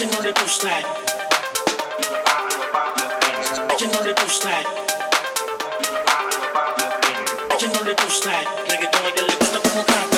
Originally do snack. Originally do snack. Originally do snack. Nigga, don't get lips, no, no, no, no.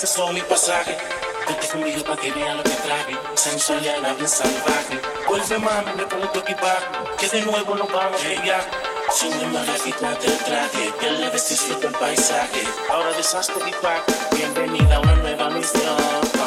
Clase son mi pasaje. Vente conmigo pa' que vean lo que traje, sensual bien salvaje. Vuelve mami, me pongo tu equipaje, que de nuevo nos vamos a viaje. Sin embargo, quítate el traje, que le disfruta el paisaje. Ahora deshazte mi pack, bienvenida a una nueva misión.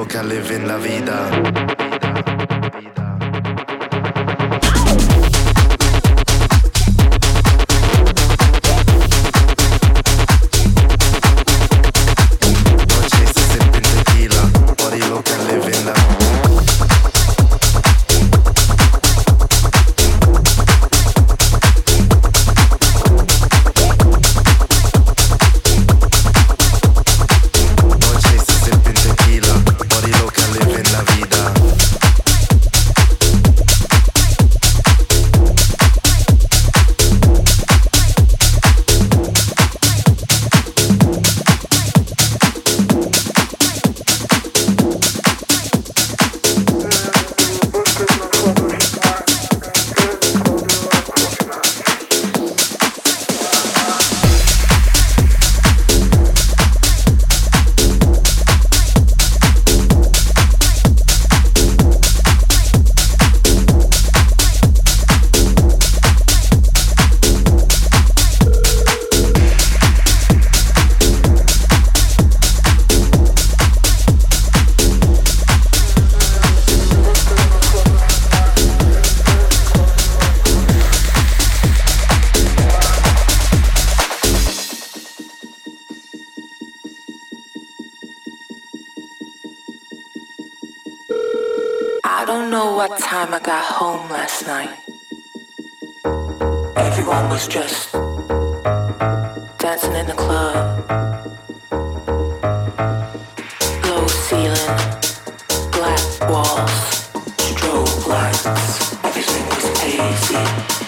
lo que live in la vita.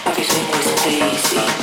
Everything was hazy.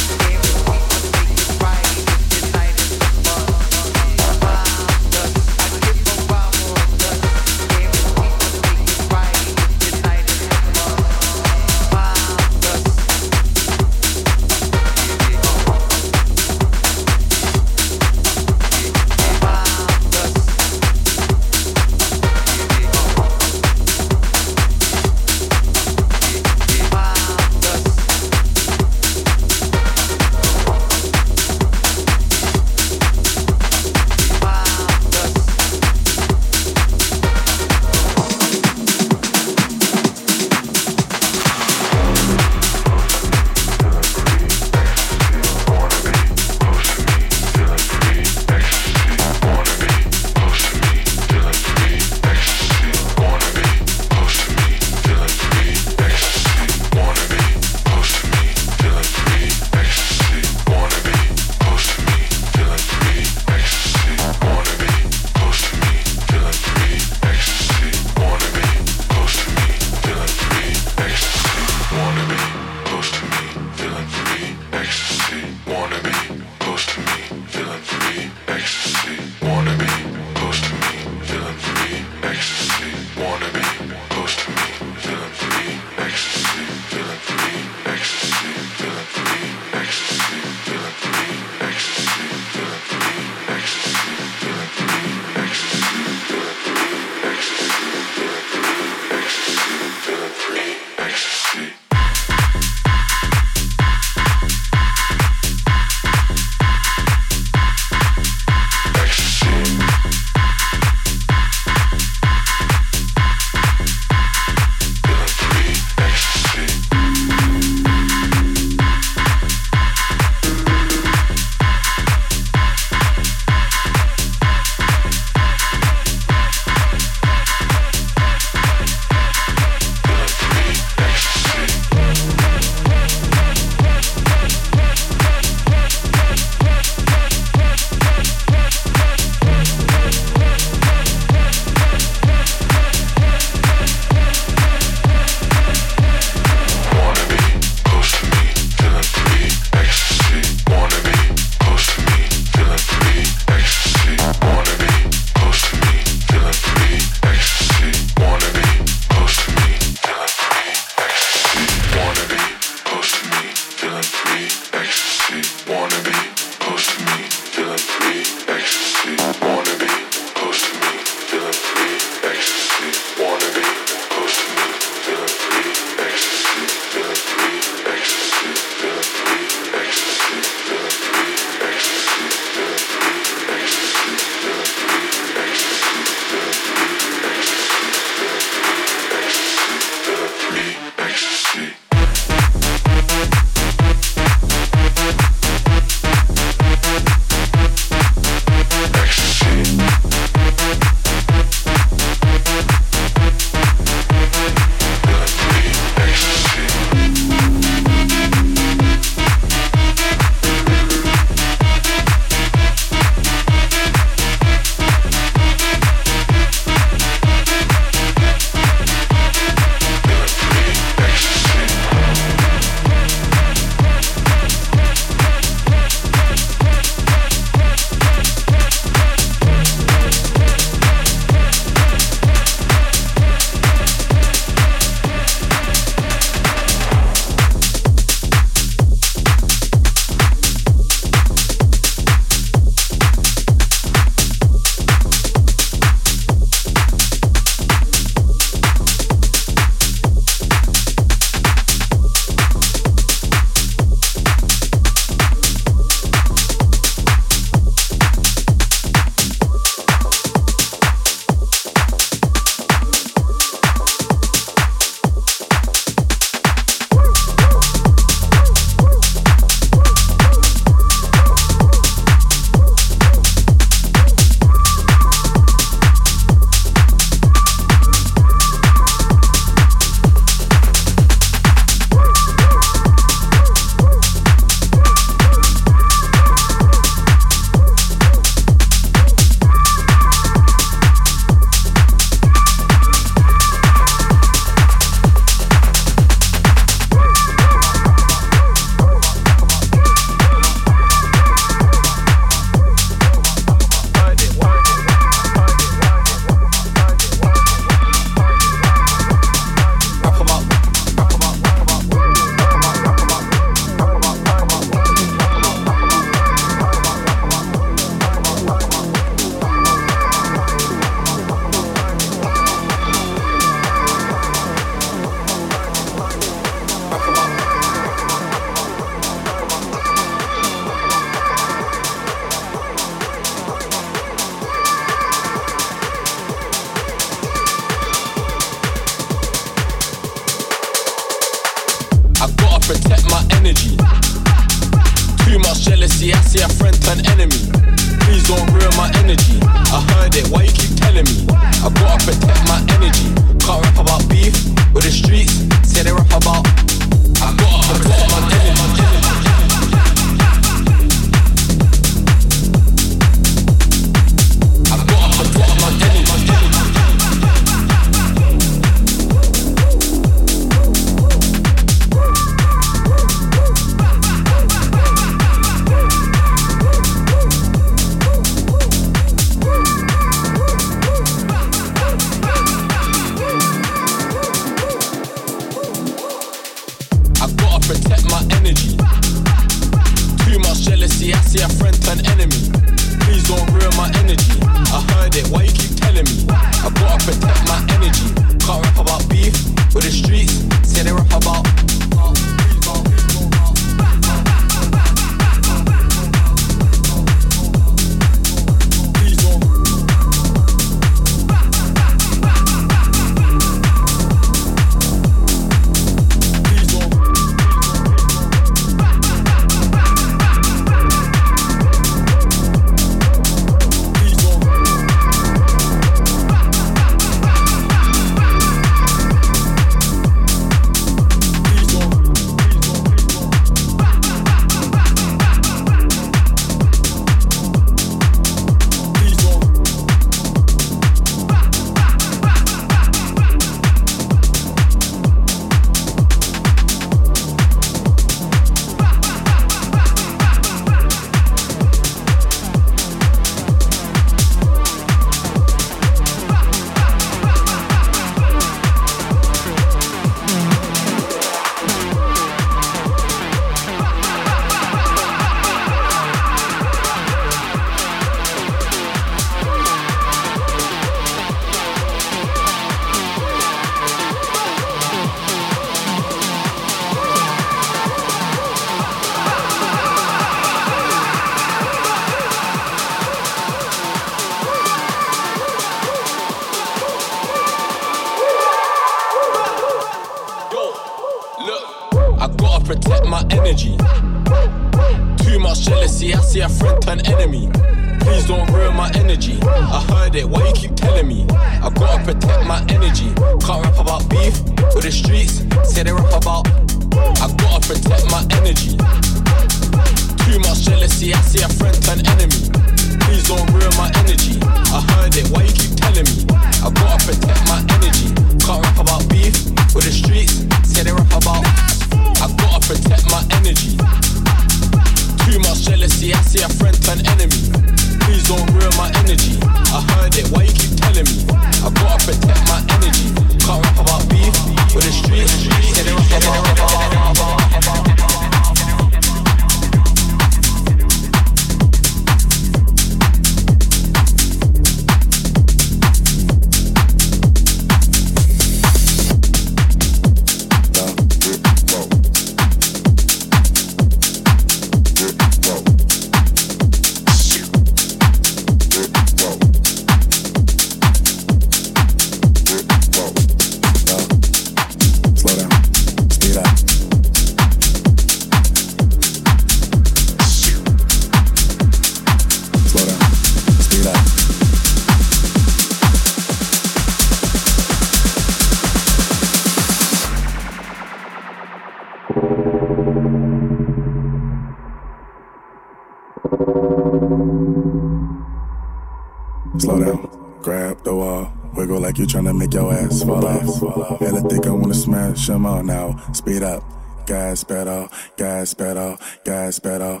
gas pedal, gas pedal, gas pedal,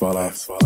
while I.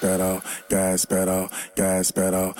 pedal, gas pedal, gas pedal,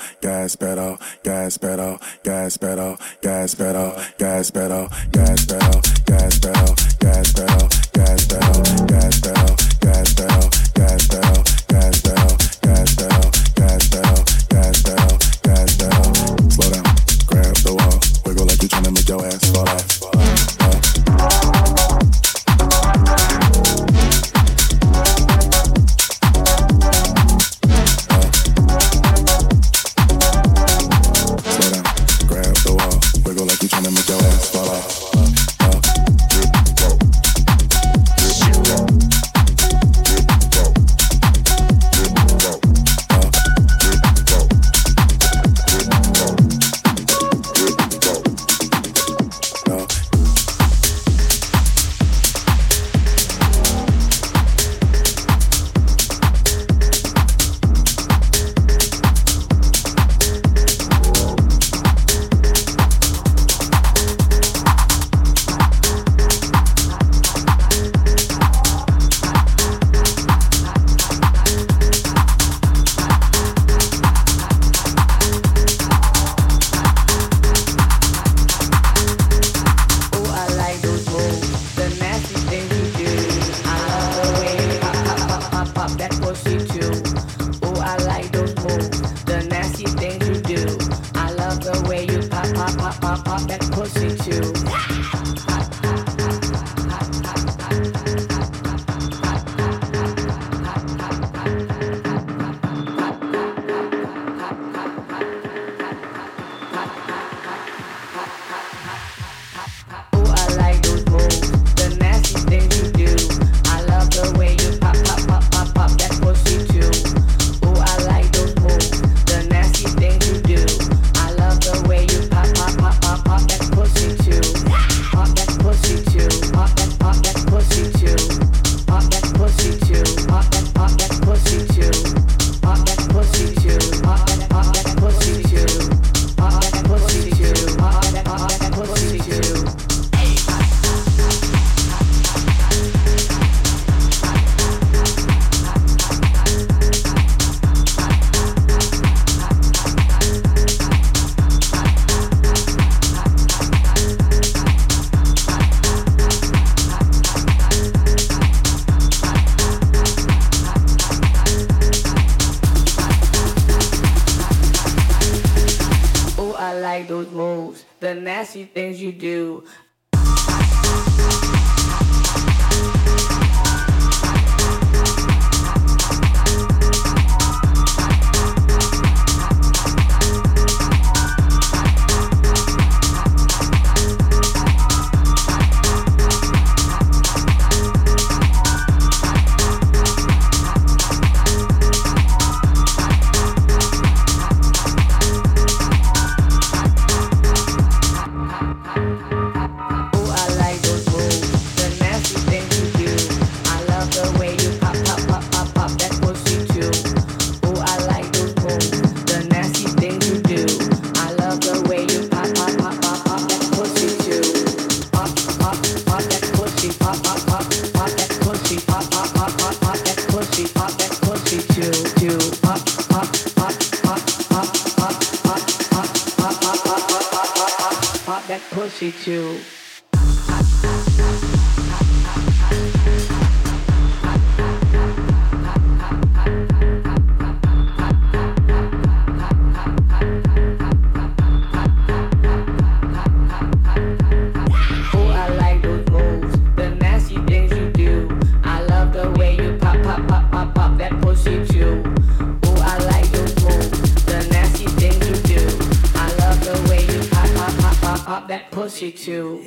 you to.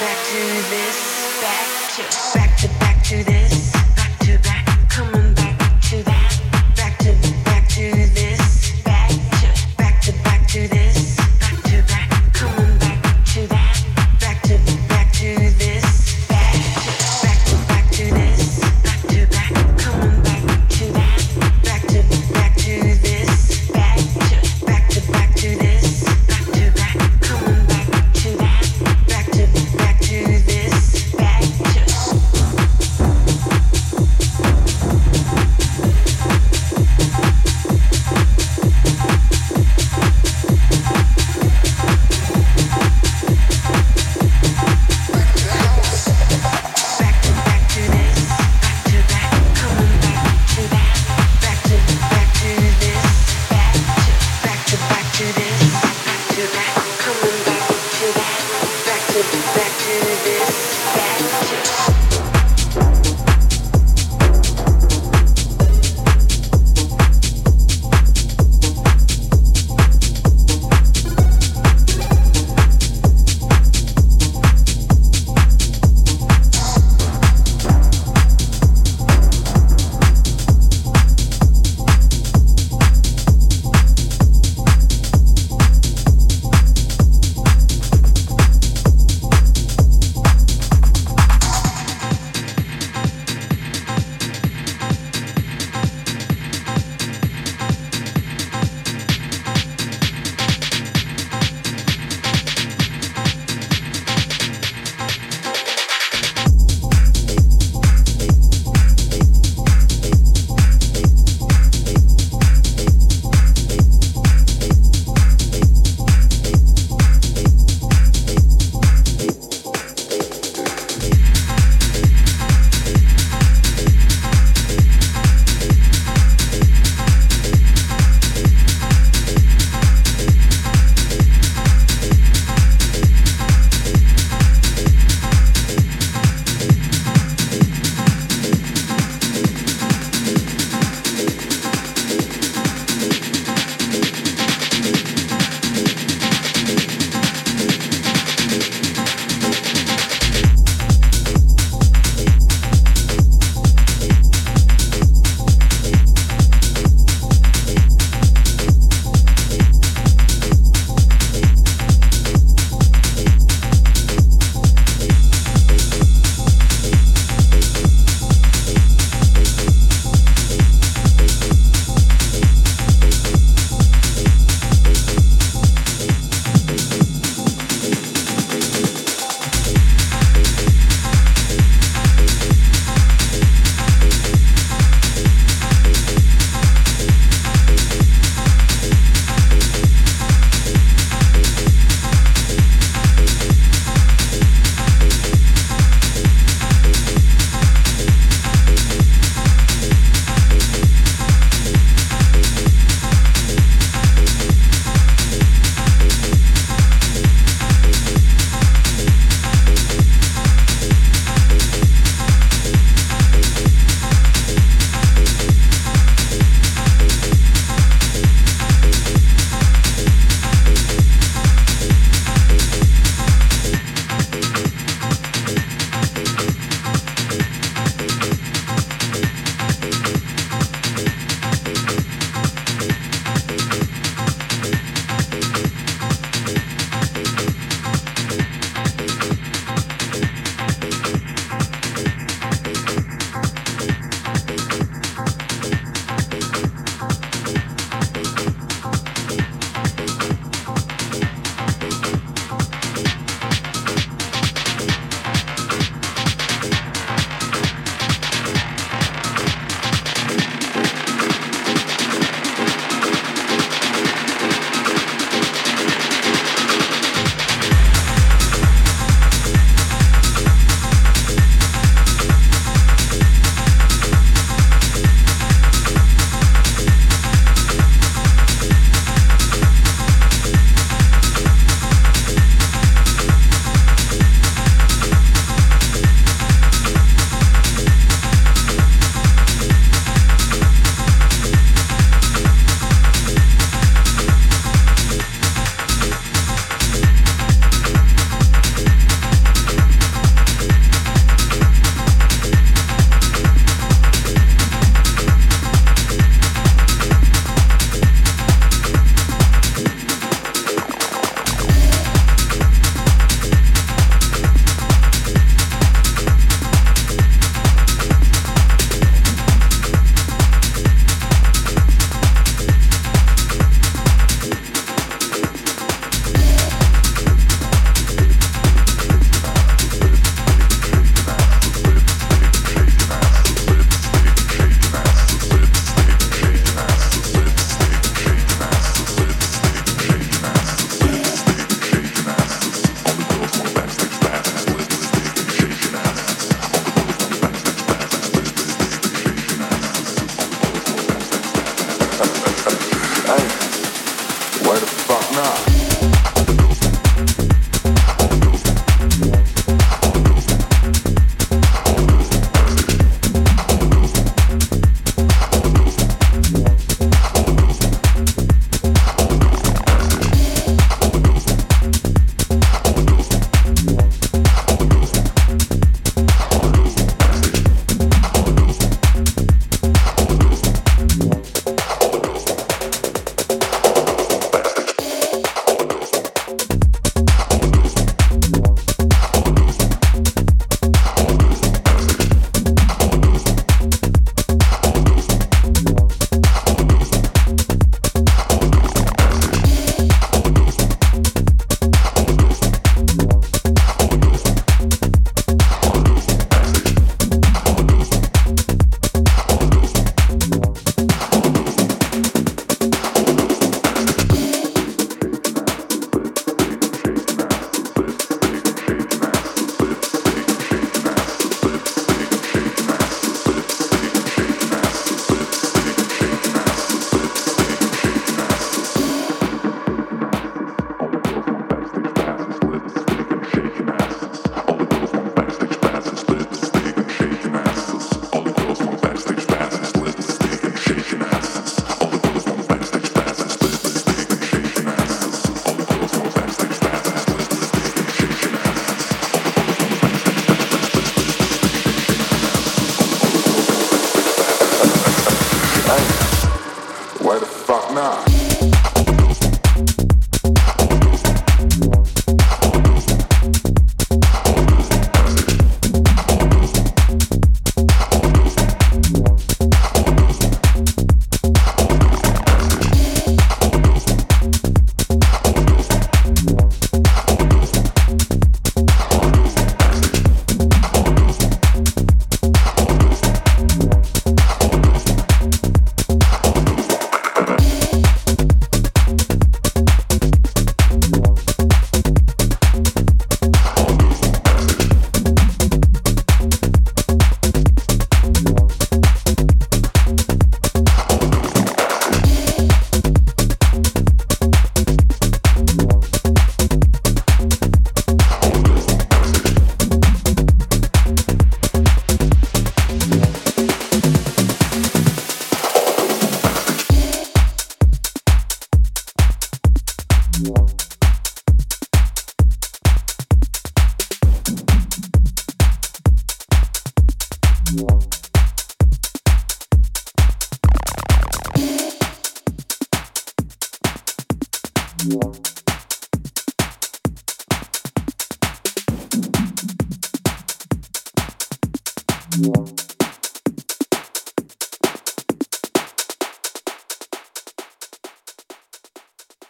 back to this, back to, back to, back to this.